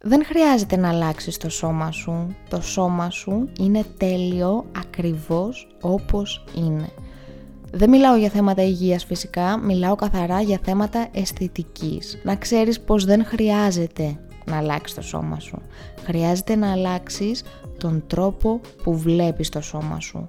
Δεν χρειάζεται να αλλάξεις το σώμα σου. Το σώμα σου είναι τέλειο ακριβώς όπως είναι. Δεν μιλάω για θέματα υγείας φυσικά, μιλάω καθαρά για θέματα αισθητικής. Να ξέρεις πως δεν χρειάζεται να αλλάξεις το σώμα σου. Χρειάζεται να αλλάξεις τον τρόπο που βλέπεις το σώμα σου.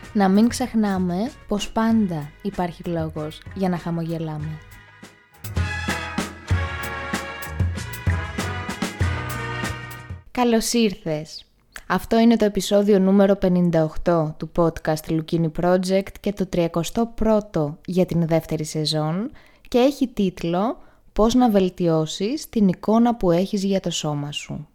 να μην ξεχνάμε πως πάντα υπάρχει λόγος για να χαμογελάμε. Καλώς ήρθες! Αυτό είναι το επεισόδιο νούμερο 58 του podcast Lukini Project και το 31ο για την δεύτερη σεζόν και έχει τίτλο «Πώς να βελτιώσεις την εικόνα που έχεις για το σώμα σου».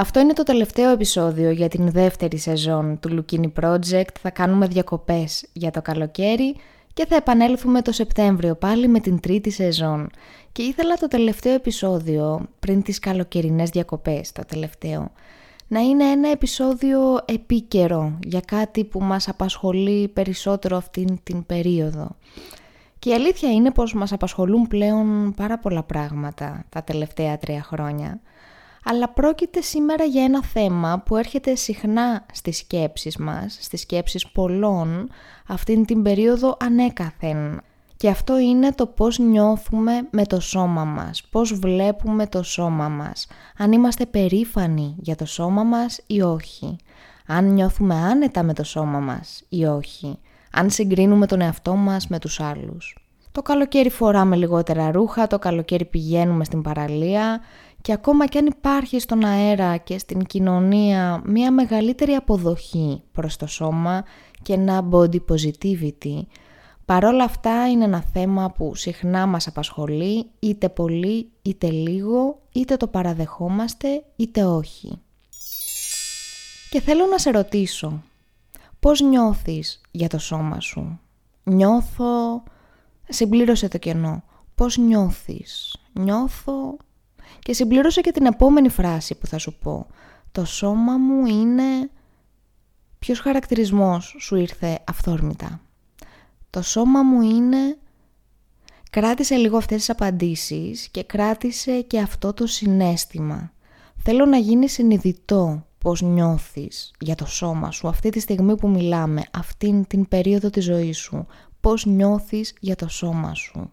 Αυτό είναι το τελευταίο επεισόδιο για την δεύτερη σεζόν του Lukini Project. Θα κάνουμε διακοπές για το καλοκαίρι και θα επανέλθουμε το Σεπτέμβριο πάλι με την τρίτη σεζόν. Και ήθελα το τελευταίο επεισόδιο, πριν τις καλοκαιρινές διακοπές, το τελευταίο, να είναι ένα επεισόδιο επίκαιρο για κάτι που μας απασχολεί περισσότερο αυτήν την περίοδο. Και η αλήθεια είναι πως μας απασχολούν πλέον πάρα πολλά πράγματα τα τελευταία τρία χρόνια αλλά πρόκειται σήμερα για ένα θέμα που έρχεται συχνά στις σκέψεις μας, στις σκέψεις πολλών, αυτήν την περίοδο ανέκαθεν. Και αυτό είναι το πώς νιώθουμε με το σώμα μας, πώς βλέπουμε το σώμα μας, αν είμαστε περήφανοι για το σώμα μας ή όχι, αν νιώθουμε άνετα με το σώμα μας ή όχι, αν συγκρίνουμε τον εαυτό μας με τους άλλους. Το καλοκαίρι φοράμε λιγότερα ρούχα, το καλοκαίρι πηγαίνουμε στην παραλία και ακόμα και αν υπάρχει στον αέρα και στην κοινωνία μια μεγαλύτερη αποδοχή προς το σώμα και ένα body positivity, παρόλα αυτά είναι ένα θέμα που συχνά μας απασχολεί είτε πολύ είτε λίγο, είτε το παραδεχόμαστε είτε όχι. Και θέλω να σε ρωτήσω, πώς νιώθεις για το σώμα σου; Νιώθω... Συμπλήρωσε το κενό. Πώς νιώθεις; Νιώθω και συμπλήρωσε και την επόμενη φράση που θα σου πω. Το σώμα μου είναι... Ποιος χαρακτηρισμός σου ήρθε αυθόρμητα. Το σώμα μου είναι... Κράτησε λίγο αυτές τις απαντήσεις και κράτησε και αυτό το συνέστημα. Θέλω να γίνει συνειδητό πώς νιώθεις για το σώμα σου αυτή τη στιγμή που μιλάμε, αυτήν την περίοδο της ζωής σου. Πώς νιώθεις για το σώμα σου.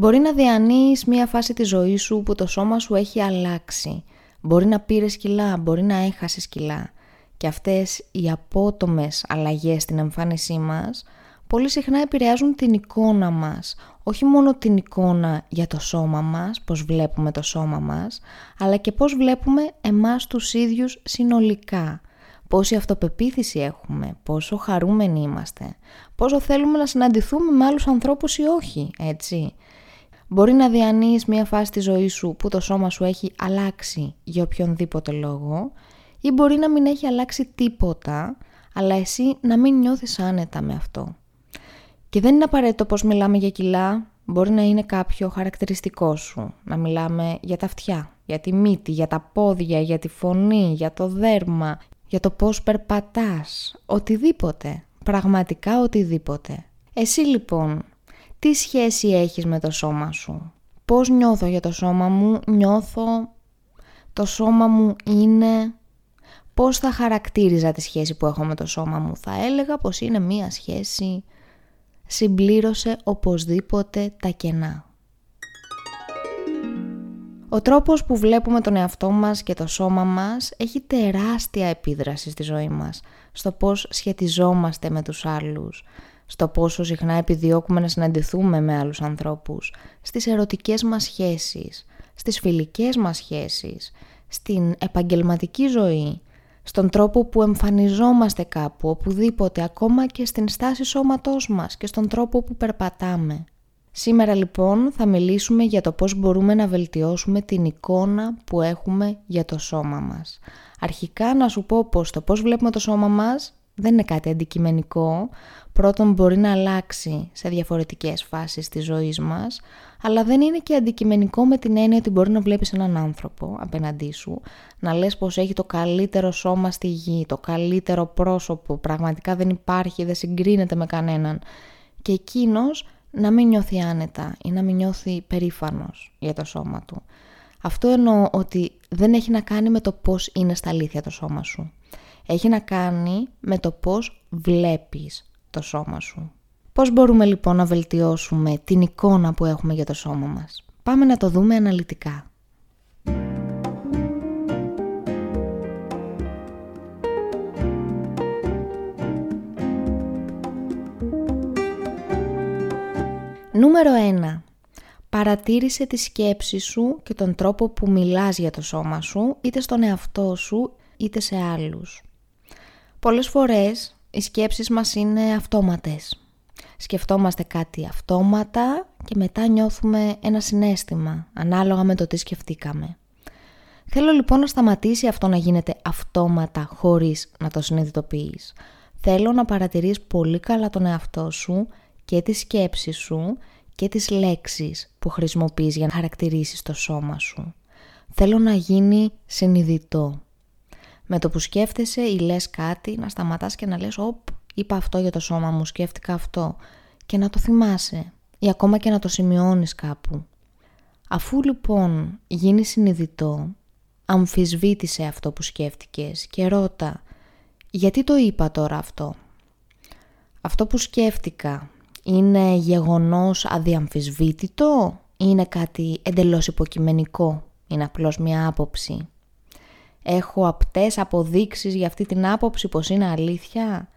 Μπορεί να διανύεις μία φάση της ζωής σου που το σώμα σου έχει αλλάξει. Μπορεί να πήρες κιλά, μπορεί να έχασες κιλά. Και αυτές οι απότομες αλλαγές στην εμφάνισή μας πολύ συχνά επηρεάζουν την εικόνα μας. Όχι μόνο την εικόνα για το σώμα μας, πώς βλέπουμε το σώμα μας, αλλά και πώς βλέπουμε εμάς τους ίδιους συνολικά. Πόση αυτοπεποίθηση έχουμε, πόσο χαρούμενοι είμαστε, πόσο θέλουμε να συναντηθούμε με άλλους ανθρώπους ή όχι, έτσι. Μπορεί να διανύεις μια φάση της ζωής σου που το σώμα σου έχει αλλάξει για οποιονδήποτε λόγο ή μπορεί να μην έχει αλλάξει τίποτα, αλλά εσύ να μην νιώθεις άνετα με αυτό. Και δεν είναι απαραίτητο πως μιλάμε για κιλά, μπορεί να είναι κάποιο χαρακτηριστικό σου. Να μιλάμε για τα αυτιά, για τη μύτη, για τα πόδια, για τη φωνή, για το δέρμα, για το πώς περπατάς, οτιδήποτε, πραγματικά οτιδήποτε. Εσύ λοιπόν τι σχέση έχεις με το σώμα σου; Πώς νιώθω για το σώμα μου, νιώθω το σώμα μου είναι... Πώς θα χαρακτήριζα τη σχέση που έχω με το σώμα μου; Θα έλεγα πως είναι μία σχέση συμπλήρωσε οπωσδήποτε τα κενά. Ο τρόπος που βλέπουμε τον εαυτό μας και το σώμα μας έχει τεράστια επίδραση στη ζωή μας, στο πώς σχετιζόμαστε με τους άλλους, στο πόσο συχνά επιδιώκουμε να συναντηθούμε με άλλους ανθρώπους, στις ερωτικές μας σχέσεις, στις φιλικές μας σχέσεις, στην επαγγελματική ζωή, στον τρόπο που εμφανιζόμαστε κάπου, οπουδήποτε, ακόμα και στην στάση σώματός μας και στον τρόπο που περπατάμε. Σήμερα λοιπόν θα μιλήσουμε για το πώς μπορούμε να βελτιώσουμε την εικόνα που έχουμε για το σώμα μας. Αρχικά να σου πω πως το πώς βλέπουμε το σώμα μας δεν είναι κάτι αντικειμενικό. Πρώτον μπορεί να αλλάξει σε διαφορετικές φάσεις της ζωής μας, αλλά δεν είναι και αντικειμενικό με την έννοια ότι μπορεί να βλέπεις έναν άνθρωπο απέναντί σου, να λες πως έχει το καλύτερο σώμα στη γη, το καλύτερο πρόσωπο, πραγματικά δεν υπάρχει, δεν συγκρίνεται με κανέναν. Και εκείνος να μην νιώθει άνετα ή να μην νιώθει περήφανος για το σώμα του. Αυτό εννοώ ότι δεν έχει να κάνει με το πώς είναι στα αλήθεια το σώμα σου. Έχει να κάνει με το πώς βλέπεις το σώμα σου. Πώς μπορούμε λοιπόν να βελτιώσουμε την εικόνα που έχουμε για το σώμα μας; Πάμε να το δούμε αναλυτικά. Νούμερο 1. Παρατήρησε τη σκέψη σου και τον τρόπο που μιλάς για το σώμα σου, είτε στον εαυτό σου, είτε σε άλλους. Πολλές φορές οι σκέψεις μας είναι αυτόματες. Σκεφτόμαστε κάτι αυτόματα και μετά νιώθουμε ένα συνέστημα, ανάλογα με το τι σκεφτήκαμε. Θέλω λοιπόν να σταματήσει αυτό να γίνεται αυτόματα χωρίς να το συνειδητοποιείς. Θέλω να παρατηρείς πολύ καλά τον εαυτό σου και τις σκέψεις σου και τις λέξεις που χρησιμοποιείς για να χαρακτηρίσεις το σώμα σου. Θέλω να γίνει συνειδητό. Με το που σκέφτεσαι ή λες κάτι, να σταματάς και να λες «Οπ, είπα αυτό για το σώμα μου, σκέφτηκα αυτό» και να το θυμάσαι ή ακόμα και να το σημειώνεις κάπου. Αφού λοιπόν γίνει συνειδητό, αμφισβήτησε αυτό που σκέφτηκες και ρώτα «Γιατί το είπα τώρα αυτό» Αυτό που σκέφτηκα είναι γεγονός αδιαμφισβήτητο ή είναι κάτι εντελώς υποκειμενικό, είναι απλώς μια άποψη; Έχω απτές αποδείξεις για αυτή την άποψη πως είναι αλήθεια.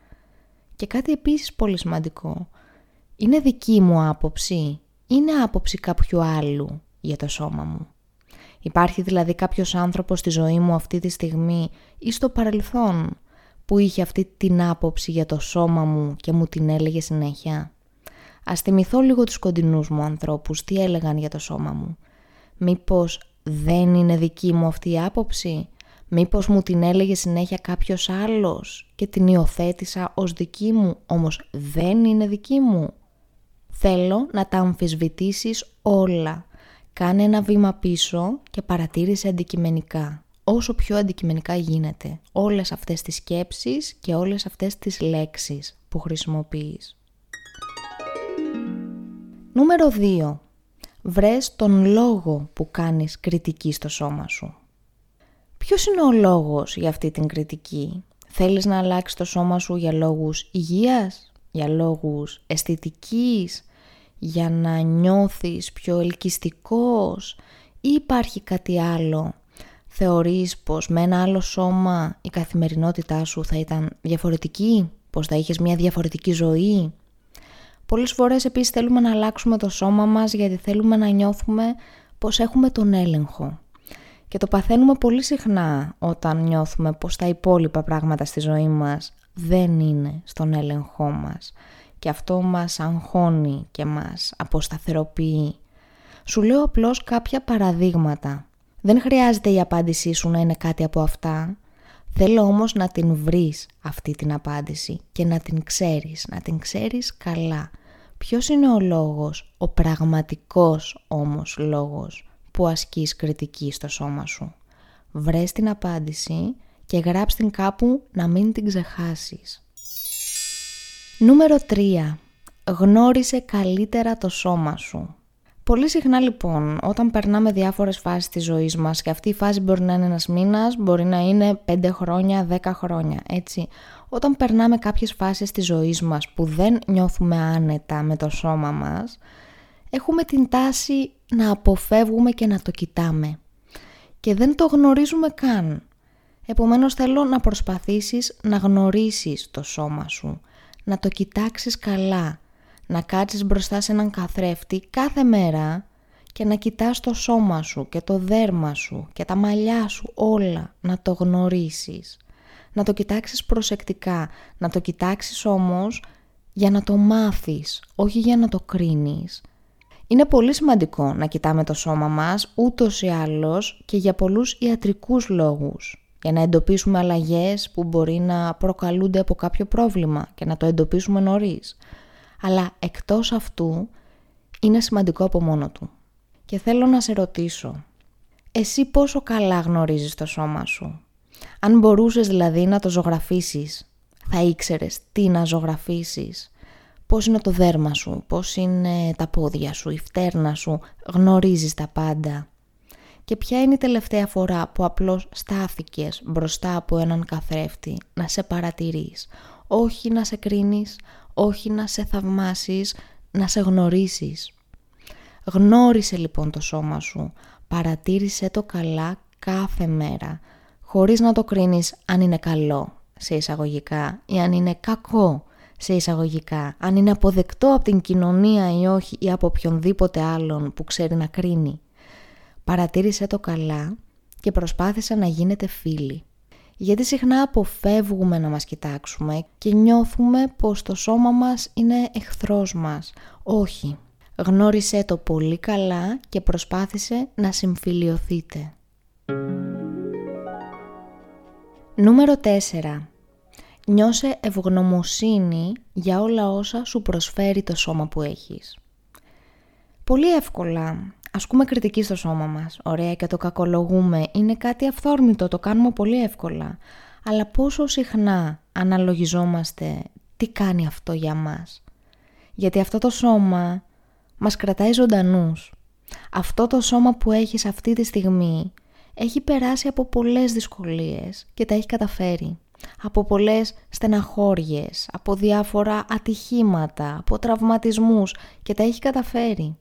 Και κάτι επίσης πολύ σημαντικό. Είναι δική μου άποψη, είναι άποψη κάποιου άλλου για το σώμα μου; Υπάρχει δηλαδή κάποιος άνθρωπος στη ζωή μου αυτή τη στιγμή ή στο παρελθόν που είχε αυτή την άποψη για το σώμα μου και μου την έλεγε συνέχεια; Ας θυμηθώ λίγο τους κοντινούς μου ανθρώπους, τι έλεγαν για το σώμα μου; Μήπως δεν είναι δική μου αυτή η άποψη, μήπως μου την έλεγε συνέχεια κάποιος άλλος και την υιοθέτησα ως δική μου, όμως δεν είναι δική μου. Θέλω να τα αμφισβητήσεις όλα. Κάνε ένα βήμα πίσω και παρατήρησε αντικειμενικά. Όσο πιο αντικειμενικά γίνεται όλες αυτές τις σκέψεις και όλες αυτές τις λέξεις που χρησιμοποιείς. Νούμερο 2. Βρες τον λόγο που κάνεις κριτική στο σώμα σου. Ποιος είναι ο λόγος για αυτή την κριτική; Θέλεις να αλλάξεις το σώμα σου για λόγους υγείας, για λόγους αισθητικής, για να νιώθεις πιο ελκυστικός ή υπάρχει κάτι άλλο; Θεωρείς πως με ένα άλλο σώμα η καθημερινότητά σου θα ήταν διαφορετική, πως θα είχες μια διαφορετική ζωή; Πολλές φορές επίσης θέλουμε να αλλάξουμε το σώμα μας γιατί θέλουμε να νιώθουμε πως έχουμε τον έλεγχο. Και το παθαίνουμε πολύ συχνά όταν νιώθουμε πως τα υπόλοιπα πράγματα στη ζωή μας δεν είναι στον έλεγχό μας. Και αυτό μας αγχώνει και μας αποσταθεροποιεί. Σου λέω απλώς κάποια παραδείγματα. Δεν χρειάζεται η απάντησή σου να είναι κάτι από αυτά. Θέλω όμως να την βρεις αυτή την απάντηση και να την ξέρεις, να την ξέρεις καλά. Ποιος είναι ο λόγος, ο πραγματικός όμως λόγος; Που ασκείς κριτική στο σώμα σου. Βρες την απάντηση και γράψ την κάπου να μην την ξεχάσεις. Νούμερο 3. Γνώρισε καλύτερα το σώμα σου. Πολύ συχνά λοιπόν όταν περνάμε διάφορες φάσεις της ζωής μας και αυτή η φάση μπορεί να είναι ένας μήνας, μπορεί να είναι 5 χρόνια, 10 χρόνια, έτσι. Όταν περνάμε κάποιες φάσεις της ζωής μας που δεν νιώθουμε άνετα με το σώμα μας, έχουμε την τάση να αποφεύγουμε και να το κοιτάμε. Και δεν το γνωρίζουμε καν. Επομένως θέλω να προσπαθήσεις να γνωρίσεις το σώμα σου, να το κοιτάξεις καλά, να κάτσεις μπροστά σε έναν καθρέφτη κάθε μέρα και να κοιτάς το σώμα σου και το δέρμα σου και τα μαλλιά σου όλα να το γνωρίσεις. να το κοιτάξεις προσεκτικά, να το κοιτάξεις όμως για να το μάθεις, όχι για να το κρίνεις. Είναι πολύ σημαντικό να κοιτάμε το σώμα μας ούτως ή άλλως και για πολλούς ιατρικούς λόγους. Για να εντοπίσουμε αλλαγές που μπορεί να προκαλούνται από κάποιο πρόβλημα και να το εντοπίσουμε νωρίς. Αλλά εκτός αυτού είναι σημαντικό από μόνο του. Και θέλω να σε ρωτήσω, εσύ πόσο καλά γνωρίζεις το σώμα σου; Αν μπορούσες δηλαδή να το ζωγραφίσεις, θα ήξερες τι να ζωγραφίσεις. Πώς είναι το δέρμα σου, πώς είναι τα πόδια σου, η φτέρνα σου, γνωρίζεις τα πάντα. Και ποια είναι η τελευταία φορά που απλώς στάθηκες μπροστά από έναν καθρέφτη να σε παρατηρείς. Όχι να σε κρίνεις, όχι να σε θαυμάσεις, να σε γνωρίσεις. Γνώρισε λοιπόν το σώμα σου, παρατήρησε το καλά κάθε μέρα, χωρίς να το κρίνεις αν είναι καλό σε εισαγωγικά ή αν είναι κακό σε εισαγωγικά, αν είναι αποδεκτό από την κοινωνία ή όχι ή από οποιονδήποτε άλλον που ξέρει να κρίνει. Παρατήρησε το καλά και προσπάθησε να γίνετε φίλοι. Γιατί συχνά αποφεύγουμε να μας κοιτάξουμε και νιώθουμε πως το σώμα μας είναι εχθρός μας. Όχι, Γνώρισε το πολύ καλά και προσπάθησε να συμφιλιωθείτε. Νούμερο 4. Νιώσε ευγνωμοσύνη για όλα όσα σου προσφέρει το σώμα που έχεις. Πολύ εύκολα ασκούμε κριτική στο σώμα μας. Ωραία και το κακολογούμε. Είναι κάτι αυθόρμητο, το κάνουμε πολύ εύκολα. Αλλά πόσο συχνά αναλογιζόμαστε τι κάνει αυτό για μας. Γιατί αυτό το σώμα μας κρατάει ζωντανούς. Αυτό το σώμα που έχεις αυτή τη στιγμή έχει περάσει από πολλές δυσκολίες και τα έχει καταφέρει. Από πολλές στεναχώριες, από διάφορα ατυχήματα, από τραυματισμούς και τα έχει καταφέρει.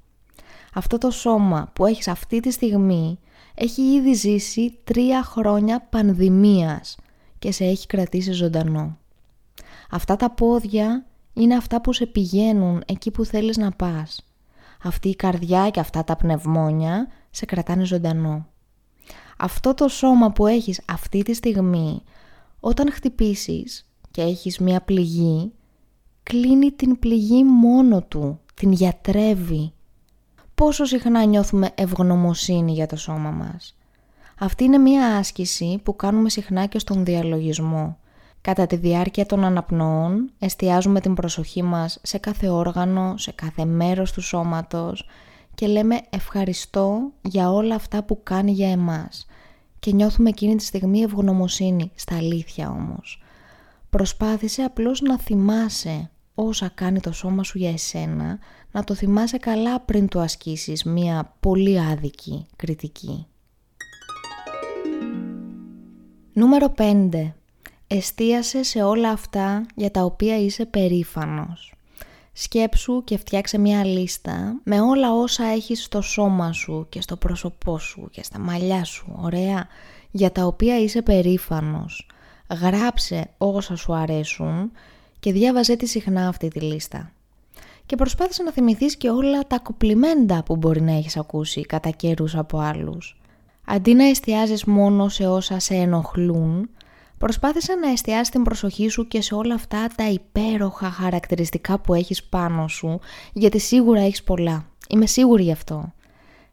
Αυτό το σώμα που έχεις αυτή τη στιγμή έχει ήδη ζήσει τρία χρόνια πανδημίας και σε έχει κρατήσει ζωντανό. Αυτά τα πόδια είναι αυτά που σε πηγαίνουν εκεί που θέλεις να πας αυτή η καρδιά και αυτά τα πνευμόνια σε κρατάνε ζωντανό. Αυτό το σώμα που έχεις αυτή τη στιγμή, όταν χτυπήσεις και έχεις μία πληγή, κλείνει την πληγή μόνο του, την γιατρεύει. Πόσο συχνά νιώθουμε ευγνωμοσύνη για το σώμα μας. Αυτή είναι μία άσκηση που κάνουμε συχνά και στον διαλογισμό. Κατά τη διάρκεια των αναπνοών εστιάζουμε την προσοχή μας σε κάθε όργανο, σε κάθε μέρος του σώματος και λέμε ευχαριστώ για όλα αυτά που κάνει για εμάς και νιώθουμε εκείνη τη στιγμή ευγνωμοσύνη, στα αλήθεια όμως. Προσπάθησε απλώς να θυμάσαι όσα κάνει το σώμα σου για εσένα, να το θυμάσαι καλά πριν του ασκήσεις μία πολύ άδικη κριτική. Νούμερο 5 Εστίασε σε όλα αυτά για τα οποία είσαι περήφανος. Σκέψου και φτιάξε μια λίστα με όλα όσα έχεις στο σώμα σου και στο πρόσωπό σου και στα μαλλιά σου, ωραία, για τα οποία είσαι περήφανος. Γράψε όσα σου αρέσουν και διάβαζε τη συχνά αυτή τη λίστα. Και προσπάθησε να θυμηθείς και όλα τα κοπλιμέντα που μπορεί να έχεις ακούσει κατά καιρούς από άλλους. Αντί να εστιάζεις μόνο σε όσα σε ενοχλούν, Προσπάθησε να εστιάσει την προσοχή σου και σε όλα αυτά τα υπέροχα χαρακτηριστικά που έχεις πάνω σου, γιατί σίγουρα έχεις πολλά. Είμαι σίγουρη γι' αυτό.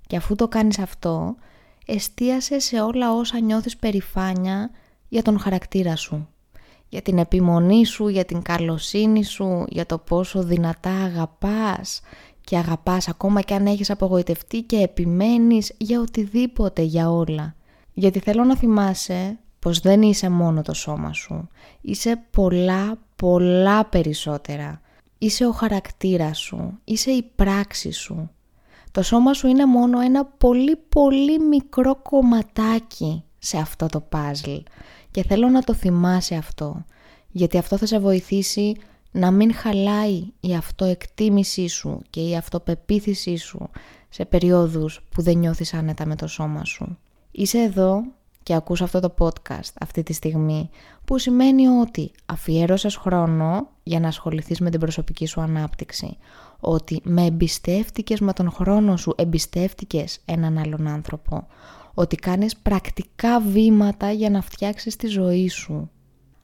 Και αφού το κάνεις αυτό, εστίασε σε όλα όσα νιώθεις περηφάνια για τον χαρακτήρα σου. Για την επιμονή σου, για την καλοσύνη σου, για το πόσο δυνατά αγαπάς και αγαπάς ακόμα και αν έχεις απογοητευτεί και επιμένεις για οτιδήποτε, για όλα. Γιατί θέλω να θυμάσαι πως δεν είσαι μόνο το σώμα σου. Είσαι πολλά, πολλά περισσότερα. Είσαι ο χαρακτήρας σου, είσαι η πράξη σου. Το σώμα σου είναι μόνο ένα πολύ πολύ μικρό κομματάκι σε αυτό το παζλ και θέλω να το θυμάσαι αυτό γιατί αυτό θα σε βοηθήσει να μην χαλάει η αυτοεκτίμησή σου και η αυτοπεποίθησή σου σε περιόδους που δεν νιώθεις άνετα με το σώμα σου. Είσαι εδώ και ακούς αυτό το podcast αυτή τη στιγμή, που σημαίνει ότι αφιέρωσες χρόνο για να ασχοληθείς με την προσωπική σου ανάπτυξη, ότι με εμπιστεύτηκες με τον χρόνο σου, εμπιστεύτηκες έναν άλλον άνθρωπο, ότι κάνεις πρακτικά βήματα για να φτιάξεις τη ζωή σου.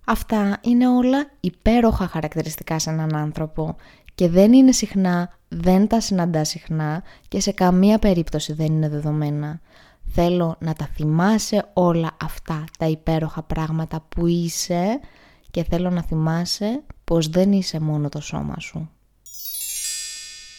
Αυτά είναι όλα υπέροχα χαρακτηριστικά σε έναν άνθρωπο και δεν είναι συχνά, δεν τα συναντάς συχνά και σε καμία περίπτωση δεν είναι δεδομένα. Θέλω να τα θυμάσαι όλα αυτά τα υπέροχα πράγματα που είσαι και θέλω να θυμάσαι πως δεν είσαι μόνο το σώμα σου.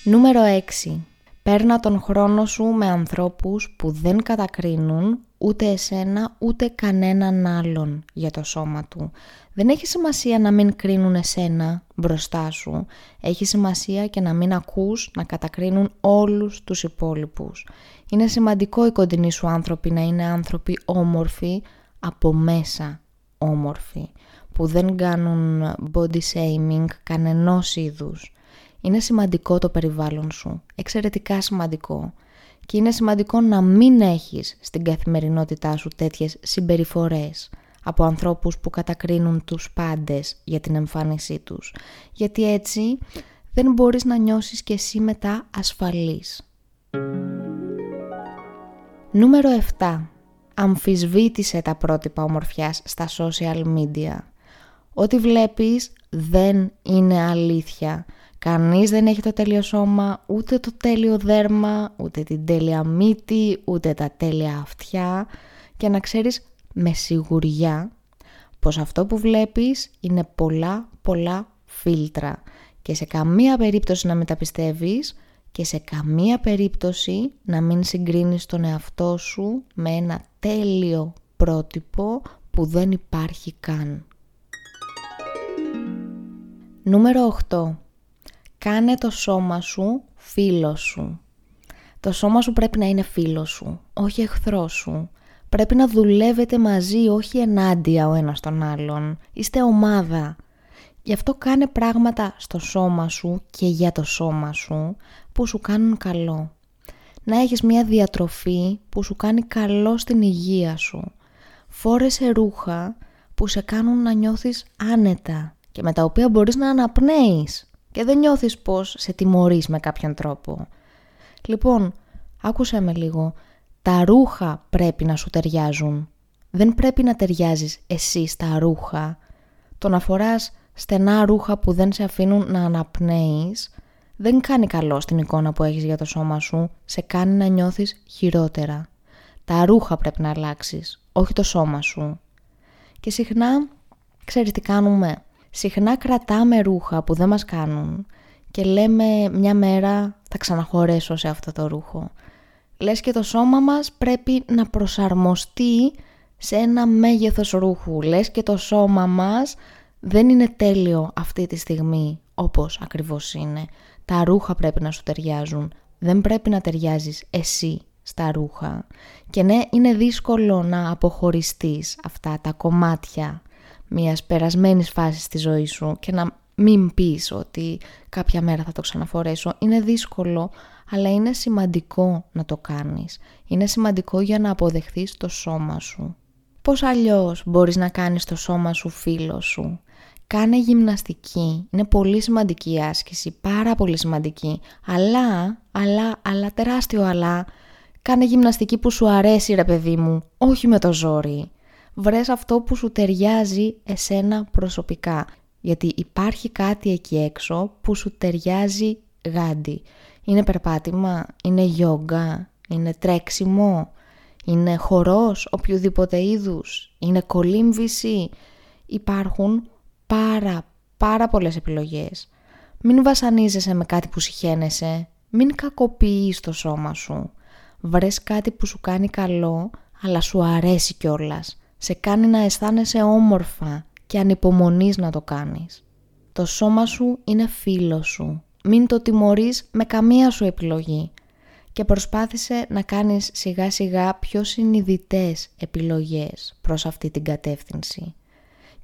Νούμερο 6. Παίρνα τον χρόνο σου με ανθρώπους που δεν κατακρίνουν ούτε εσένα ούτε κανέναν άλλον για το σώμα του. Δεν έχει σημασία να μην κρίνουν εσένα μπροστά σου. Έχει σημασία και να μην ακούς να κατακρίνουν όλους τους υπόλοιπους. Είναι σημαντικό οι κοντινοί σου άνθρωποι να είναι άνθρωποι όμορφοι από μέσα όμορφοι που δεν κάνουν body shaming κανενός είδους. Είναι σημαντικό το περιβάλλον σου, εξαιρετικά σημαντικό. Και είναι σημαντικό να μην έχεις στην καθημερινότητά σου τέτοιες συμπεριφορές από ανθρώπους που κατακρίνουν τους πάντες για την εμφάνισή τους. Γιατί έτσι δεν μπορείς να νιώσεις και εσύ μετά ασφαλής. Νούμερο 7. Αμφισβήτησε τα πρότυπα ομορφιάς στα social media. Ό,τι βλέπεις δεν είναι αλήθεια. Κανείς δεν έχει το τέλειο σώμα, ούτε το τέλειο δέρμα, ούτε την τέλεια μύτη, ούτε τα τέλεια αυτιά και να ξέρεις με σιγουριά πως αυτό που βλέπεις είναι πολλά πολλά φίλτρα και σε καμία περίπτωση να μεταπιστεύεις και σε καμία περίπτωση να μην συγκρίνεις τον εαυτό σου με ένα τέλειο πρότυπο που δεν υπάρχει καν. Νούμερο 8. Κάνε το σώμα σου φίλο σου. Το σώμα σου πρέπει να είναι φίλο σου, όχι εχθρό σου. Πρέπει να δουλεύετε μαζί, όχι ενάντια ο ένας τον άλλον. Είστε ομάδα. Γι' αυτό κάνε πράγματα στο σώμα σου και για το σώμα σου που σου κάνουν καλό. Να έχεις μια διατροφή που σου κάνει καλό στην υγεία σου. Φόρεσε ρούχα που σε κάνουν να νιώθεις άνετα και με τα οποία μπορείς να αναπνέεις και δεν νιώθεις πως σε τιμωρείς με κάποιον τρόπο. Λοιπόν, άκουσε με λίγο, τα ρούχα πρέπει να σου ταιριάζουν. Δεν πρέπει να ταιριάζεις εσύ στα ρούχα. Το να φοράς στενά ρούχα που δεν σε αφήνουν να αναπνέεις δεν κάνει καλό στην εικόνα που έχεις για το σώμα σου, σε κάνει να νιώθεις χειρότερα. Τα ρούχα πρέπει να αλλάξεις, όχι το σώμα σου. Και συχνά, ξέρεις τι κάνουμε, συχνά κρατάμε ρούχα που δεν μας κάνουν και λέμε μια μέρα θα ξαναχωρέσω σε αυτό το ρούχο. Λες και το σώμα μας πρέπει να προσαρμοστεί σε ένα μέγεθος ρούχου. Λες και το σώμα μας δεν είναι τέλειο αυτή τη στιγμή όπως ακριβώς είναι. Τα ρούχα πρέπει να σου ταιριάζουν. Δεν πρέπει να ταιριάζεις εσύ στα ρούχα. Και ναι, είναι δύσκολο να αποχωριστείς αυτά τα κομμάτια μιας περασμένης φάσης στη ζωής σου και να μην πεις ότι κάποια μέρα θα το ξαναφορέσω. Είναι δύσκολο, αλλά είναι σημαντικό να το κάνεις. Είναι σημαντικό για να αποδεχθείς το σώμα σου. Πώς αλλιώς μπορείς να κάνεις το σώμα σου φίλο σου; Κάνε γυμναστική. Είναι πολύ σημαντική η άσκηση, πάρα πολύ σημαντική. Αλλά, αλλά, αλλά, τεράστιο αλλά, κάνε γυμναστική που σου αρέσει ρε παιδί μου, όχι με το ζόρι. Βρες αυτό που σου ταιριάζει εσένα προσωπικά. Γιατί υπάρχει κάτι εκεί έξω που σου ταιριάζει γάντι. Είναι περπάτημα, είναι γιόγκα, είναι τρέξιμο, είναι χορός οποιοδήποτε είδους, είναι κολύμβηση. Υπάρχουν πάρα πάρα πολλές επιλογές. Μην βασανίζεσαι με κάτι που συχαίνεσαι, μην κακοποιείς το σώμα σου. Βρες κάτι που σου κάνει καλό, αλλά σου αρέσει κιόλας. Σε κάνει να αισθάνεσαι όμορφα και ανυπομονείς να το κάνεις. Το σώμα σου είναι φίλο σου. Μην το τιμωρείς με καμία σου επιλογή και προσπάθησε να κάνεις σιγά σιγά πιο συνειδητές επιλογές προς αυτή την κατεύθυνση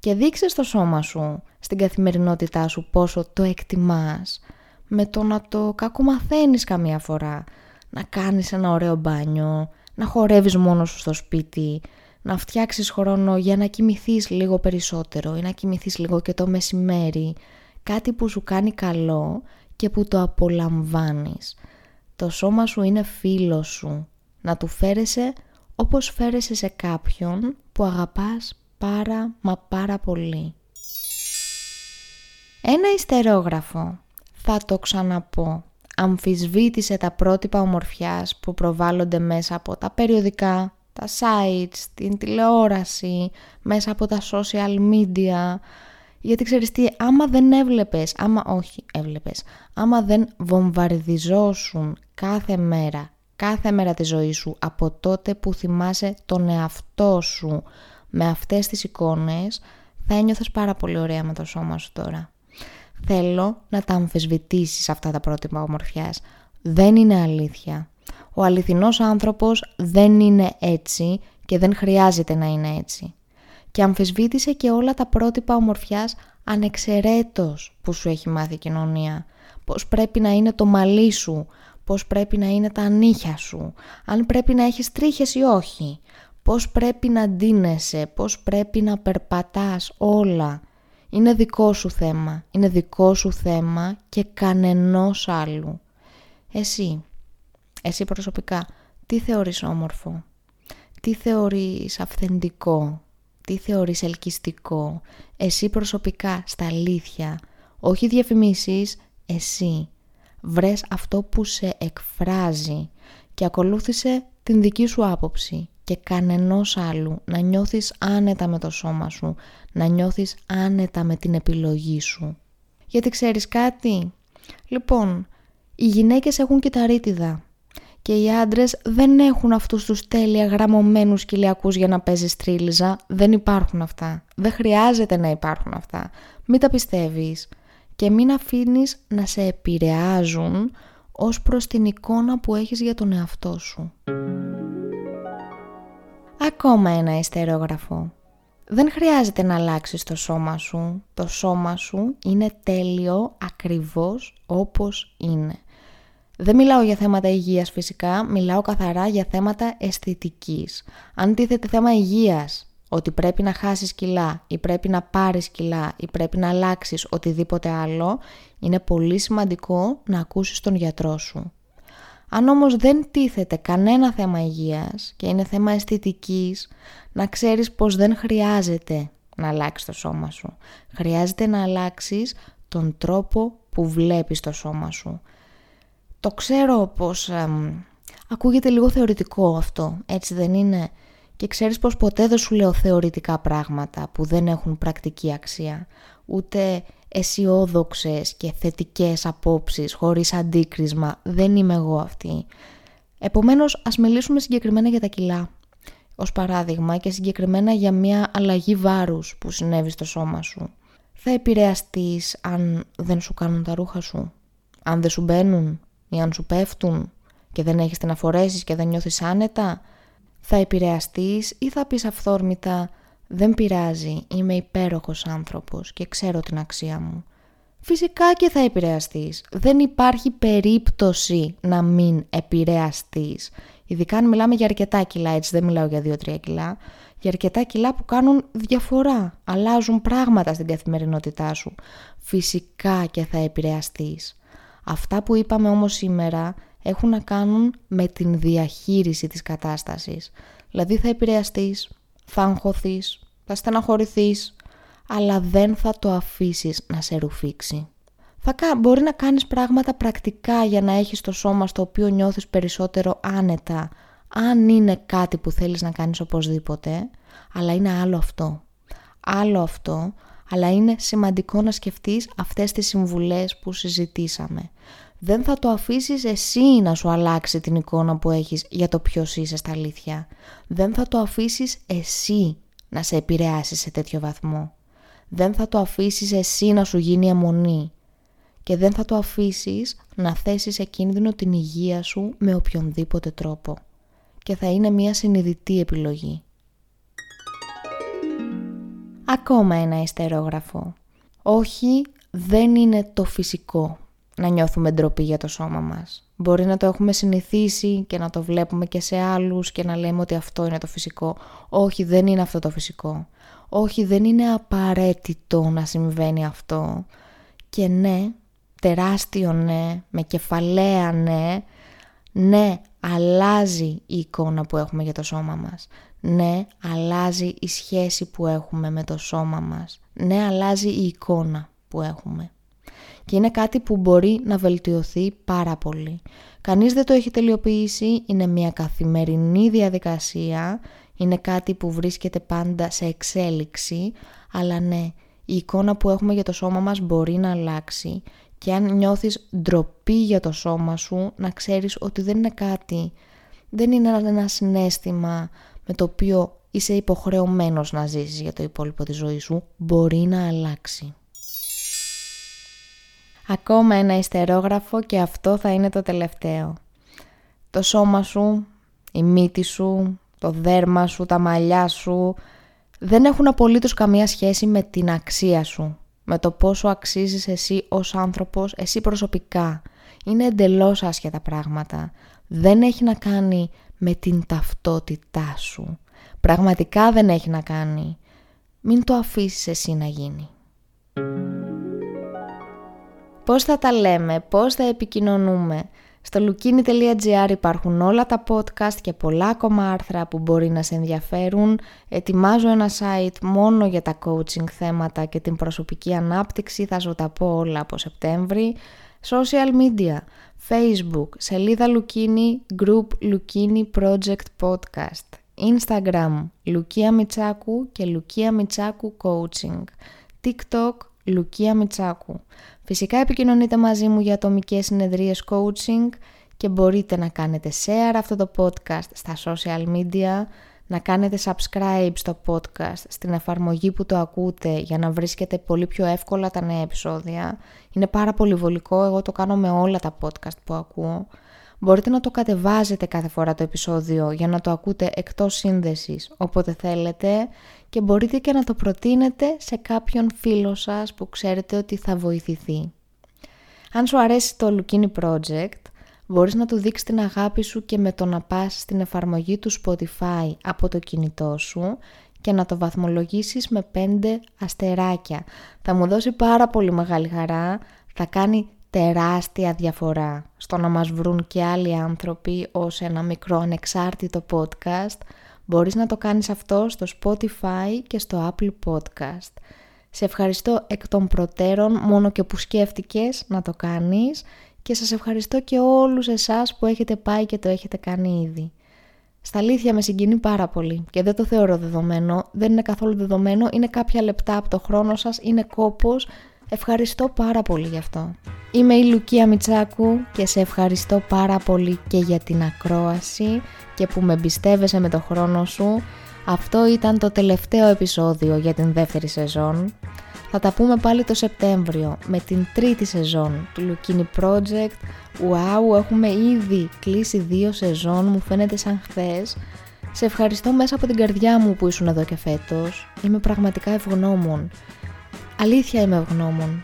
και δείξε στο σώμα σου, στην καθημερινότητά σου πόσο το εκτιμάς με το να το κακομαθαίνεις καμία φορά, να κάνεις ένα ωραίο μπάνιο, να χορεύεις μόνος σου στο σπίτι, να φτιάξεις χρόνο για να κοιμηθείς λίγο περισσότερο ή να κοιμηθείς λίγο και το μεσημέρι, κάτι που σου κάνει καλό και που το απολαμβάνεις. Το σώμα σου είναι φίλος σου, να του φέρεσαι όπως φέρεσαι σε κάποιον που αγαπάς πάρα μα πάρα πολύ. Ένα ιστερόγραφο, θα το ξαναπώ, αμφισβήτησε τα πρότυπα ομορφιάς που προβάλλονται μέσα από τα περιοδικά, τα sites, την τηλεόραση, μέσα από τα social media. Γιατί ξέρεις τι, άμα δεν έβλεπες, άμα όχι έβλεπες, άμα δεν βομβαρδιζόσουν κάθε μέρα, κάθε μέρα τη ζωή σου από τότε που θυμάσαι τον εαυτό σου με αυτές τις εικόνες, θα ένιωθες πάρα πολύ ωραία με το σώμα σου τώρα. Θέλω να τα αμφισβητήσεις αυτά τα πρότυπα ομορφιάς. Δεν είναι αλήθεια. Ο αληθινός άνθρωπος δεν είναι έτσι και δεν χρειάζεται να είναι έτσι. Και αμφισβήτησε και όλα τα πρότυπα ομορφιάς ανεξαιρέτως που σου έχει μάθει η κοινωνία. Πώς πρέπει να είναι το μαλλί σου, πώς πρέπει να είναι τα νύχια σου, αν πρέπει να έχεις τρίχες ή όχι, πώς πρέπει να ντύνεσαι, πώς πρέπει να περπατάς όλα. Είναι δικό σου θέμα, είναι δικό σου θέμα και κανενός άλλου. Εσύ, εσύ προσωπικά, τι θεωρείς όμορφο, τι θεωρείς αυθεντικό, τι θεωρείς ελκυστικό, εσύ προσωπικά, στα αλήθεια, όχι διαφημίσεις, εσύ. Βρες αυτό που σε εκφράζει και ακολούθησε την δική σου άποψη και κανενός άλλου να νιώθεις άνετα με το σώμα σου, να νιώθεις άνετα με την επιλογή σου. Γιατί ξέρεις κάτι; Λοιπόν, οι γυναίκες έχουν κυταρίτιδα και οι άντρες δεν έχουν αυτούς τους τέλεια γραμμωμένους κοιλιακούς για να παίζει τρίλιζα. Δεν υπάρχουν αυτά. Δεν χρειάζεται να υπάρχουν αυτά. Μην τα πιστεύεις και μην αφήνεις να σε επηρεάζουν ως προς την εικόνα που έχεις για τον εαυτό σου. Ακόμα ένα ιστερόγραφο. Δεν χρειάζεται να αλλάξεις το σώμα σου. Το σώμα σου είναι τέλειο ακριβώς όπως είναι. Δεν μιλάω για θέματα υγείας φυσικά, μιλάω καθαρά για θέματα αισθητικής. Αν τίθεται θέμα υγείας, ότι πρέπει να χάσεις κιλά ή πρέπει να πάρεις κιλά ή πρέπει να αλλάξεις οτιδήποτε άλλο, είναι πολύ σημαντικό να ακούσεις τον γιατρό σου. Αν όμως δεν τίθεται κανένα θέμα υγείας και είναι θέμα αισθητικής, να ξέρεις πως δεν χρειάζεται να αλλάξεις το σώμα σου. Χρειάζεται να αλλάξεις τον τρόπο που βλέπεις το σώμα σου. Το ξέρω πως ακούγεται λίγο θεωρητικό αυτό, έτσι δεν είναι; Και ξέρεις πως ποτέ δεν σου λέω θεωρητικά πράγματα που δεν έχουν πρακτική αξία. Ούτε αισιόδοξες και θετικές απόψεις χωρίς αντίκρισμα. Δεν είμαι εγώ αυτή. Επομένως, ας μιλήσουμε συγκεκριμένα για τα κιλά. Ως παράδειγμα και συγκεκριμένα για μια αλλαγή βάρους που συνέβη στο σώμα σου. Θα επηρεαστείς αν δεν σου κάνουν τα ρούχα σου. Αν δεν σου μπαίνουν; Ή αν σου πέφτουν και δεν έχεις την να και δεν νιώθεις άνετα. Θα επηρεαστείς ή θα πεις αυθόρμητα δεν πειράζει, είμαι υπέροχος άνθρωπος και ξέρω την αξία μου. Φυσικά και θα επηρεαστείς. Δεν υπάρχει περίπτωση να μην επηρεαστείς. Ειδικά αν μιλάμε για αρκετά κιλά, έτσι δεν μιλάω για 2-3 κιλά. Για αρκετά κιλά που κάνουν διαφορά, αλλάζουν πράγματα στην καθημερινότητά σου. Φυσικά και θα επηρεαστείς. Αυτά που είπαμε όμως σήμερα έχουν να κάνουν με την διαχείριση της κατάστασης. Δηλαδή θα επηρεαστείς, θα αγχωθείς, θα στεναχωρηθείς, αλλά δεν θα το αφήσεις να σε ρουφήξει. Θα, μπορεί να κάνεις πράγματα πρακτικά για να έχεις το σώμα στο οποίο νιώθεις περισσότερο άνετα, αν είναι κάτι που θέλεις να κάνεις οπωσδήποτε, αλλά είναι άλλο αυτό. Άλλο αυτό, αλλά είναι σημαντικό να σκεφτείς αυτές τις συμβουλές που συζητήσαμε. Δεν θα το αφήσεις εσύ να σου αλλάξει την εικόνα που έχεις για το ποιος είσαι στα αλήθεια. Δεν θα το αφήσεις εσύ να σε επηρεάσει σε τέτοιο βαθμό. Δεν θα το αφήσεις εσύ να σου γίνει αιμονή και δεν θα το αφήσεις να θέσεις σε κίνδυνο την υγεία σου με οποιονδήποτε τρόπο και θα είναι μια συνειδητή επιλογή. Ακόμα ένα ιστερόγραφο. Όχι, δεν είναι το φυσικό να νιώθουμε ντροπή για το σώμα μας. Μπορεί να το έχουμε συνηθίσει και να το βλέπουμε και σε άλλους και να λέμε ότι αυτό είναι το φυσικό. Όχι, δεν είναι αυτό το φυσικό. Όχι, δεν είναι απαραίτητο να συμβαίνει αυτό. Και ναι, τεράστιο ναι, με κεφαλαία ναι, ναι, αλλάζει η εικόνα που έχουμε για το σώμα μας. Ναι, αλλάζει η σχέση που έχουμε με το σώμα μας. Ναι, αλλάζει η εικόνα που έχουμε. Και είναι κάτι που μπορεί να βελτιωθεί πάρα πολύ. Κανείς δεν το έχει τελειοποιήσει, είναι μια καθημερινή διαδικασία, είναι κάτι που βρίσκεται πάντα σε εξέλιξη, αλλά ναι, η εικόνα που έχουμε για το σώμα μας μπορεί να αλλάξει και αν νιώθεις ντροπή για το σώμα σου, να ξέρεις ότι δεν είναι κάτι, δεν είναι ένα συνέστημα με το οποίο είσαι υποχρεωμένος να ζήσεις για το υπόλοιπο της ζωής σου, μπορεί να αλλάξει. Ακόμα ένα ιστερόγραφο και αυτό θα είναι το τελευταίο. Το σώμα σου, η μύτη σου, το δέρμα σου, τα μαλλιά σου δεν έχουν απολύτως καμία σχέση με την αξία σου, με το πόσο αξίζεις εσύ ως άνθρωπος, εσύ προσωπικά. Είναι εντελώς άσχετα πράγματα. Δεν έχει να κάνει με την ταυτότητά σου. Πραγματικά δεν έχει να κάνει. Μην το αφήσεις εσύ να γίνει. Πώς θα τα λέμε, πώς θα επικοινωνούμε. Στο lukini.gr υπάρχουν όλα τα podcast και πολλά ακόμα άρθρα που μπορεί να σε ενδιαφέρουν. Ετοιμάζω ένα site μόνο για τα coaching θέματα και την προσωπική ανάπτυξη, θα σου τα πω όλα από Σεπτέμβρη. Social media, Facebook, σελίδα Lukini, group Lukini Project Podcast, Instagram, Λουκία Μιτσάκου και Λουκία Μιτσάκου Coaching, TikTok, Λουκία Μιτσάκου. Φυσικά επικοινωνείτε μαζί μου για ατομικές συνεδρίες coaching και μπορείτε να κάνετε share αυτό το podcast στα social media, να κάνετε subscribe στο podcast στην εφαρμογή που το ακούτε για να βρίσκετε πολύ πιο εύκολα τα νέα επεισόδια. Είναι πάρα πολύ βολικό, εγώ το κάνω με όλα τα podcast που ακούω. Μπορείτε να το κατεβάζετε κάθε φορά το επεισόδιο για να το ακούτε εκτός σύνδεσης όποτε θέλετε και μπορείτε και να το προτείνετε σε κάποιον φίλο σας που ξέρετε ότι θα βοηθηθεί. Αν σου αρέσει το Lukini Project, μπορείς να του δείξεις την αγάπη σου και με το να πας στην εφαρμογή του Spotify από το κινητό σου και να το βαθμολογήσεις με 5 αστεράκια. Θα μου δώσει πάρα πολύ μεγάλη χαρά, θα κάνει τεράστια διαφορά στο να μας βρουν και άλλοι άνθρωποι ως ένα μικρό ανεξάρτητο podcast. Μπορείς να το κάνεις αυτό στο Spotify και στο Apple Podcast. Σε ευχαριστώ εκ των προτέρων μόνο και που σκέφτηκες να το κάνεις και σας ευχαριστώ και όλους εσάς που έχετε πάει και το έχετε κάνει ήδη. Στα αλήθεια με συγκινεί πάρα πολύ και δεν το θεωρώ δεδομένο, δεν είναι καθόλου δεδομένο, είναι κάποια λεπτά από το χρόνο σας, είναι κόπος, ευχαριστώ πάρα πολύ γι' αυτό. Είμαι η Λουκία Μιτσάκου και σε ευχαριστώ πάρα πολύ και για την ακρόαση και που με εμπιστεύεσαι με το χρόνο σου. Αυτό ήταν το τελευταίο επεισόδιο για την δεύτερη σεζόν. Θα τα πούμε πάλι το Σεπτέμβριο με την τρίτη σεζόν του Λουκίνι Project. Wow, έχουμε ήδη κλείσει δύο σεζόν, μου φαίνεται σαν χθες. Σε ευχαριστώ μέσα από την καρδιά μου που ήσουν εδώ και φέτος. Είμαι πραγματικά ευγνώμων. Αλήθεια είμαι ευγνώμων.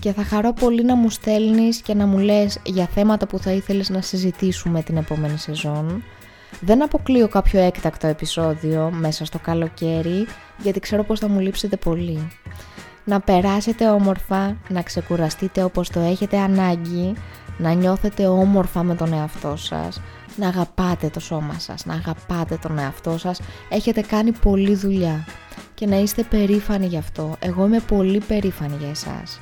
Και θα χαρώ πολύ να μου στέλνεις και να μου λες για θέματα που θα ήθελες να συζητήσουμε την επόμενη σεζόν. Δεν αποκλείω κάποιο έκτακτο επεισόδιο μέσα στο καλοκαίρι, γιατί ξέρω πως θα μου λείψετε πολύ. Να περάσετε όμορφα, να ξεκουραστείτε όπως το έχετε ανάγκη, να νιώθετε όμορφα με τον εαυτό σας, να αγαπάτε το σώμα σας, να αγαπάτε τον εαυτό σας. Έχετε κάνει πολλή δουλειά και να είστε περήφανοι γι' αυτό. Εγώ είμαι πολύ περήφανη για εσάς.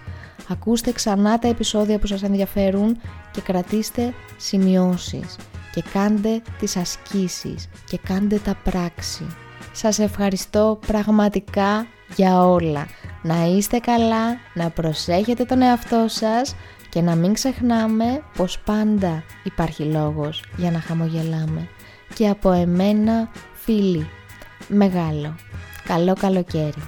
Ακούστε ξανά τα επεισόδια που σας ενδιαφέρουν και κρατήστε σημειώσεις και κάντε τις ασκήσεις και κάντε τα πράξη. Σας ευχαριστώ πραγματικά για όλα. Να είστε καλά, να προσέχετε τον εαυτό σας και να μην ξεχνάμε πως πάντα υπάρχει λόγος για να χαμογελάμε. Και από εμένα φίλοι, μεγάλο, καλό καλοκαίρι.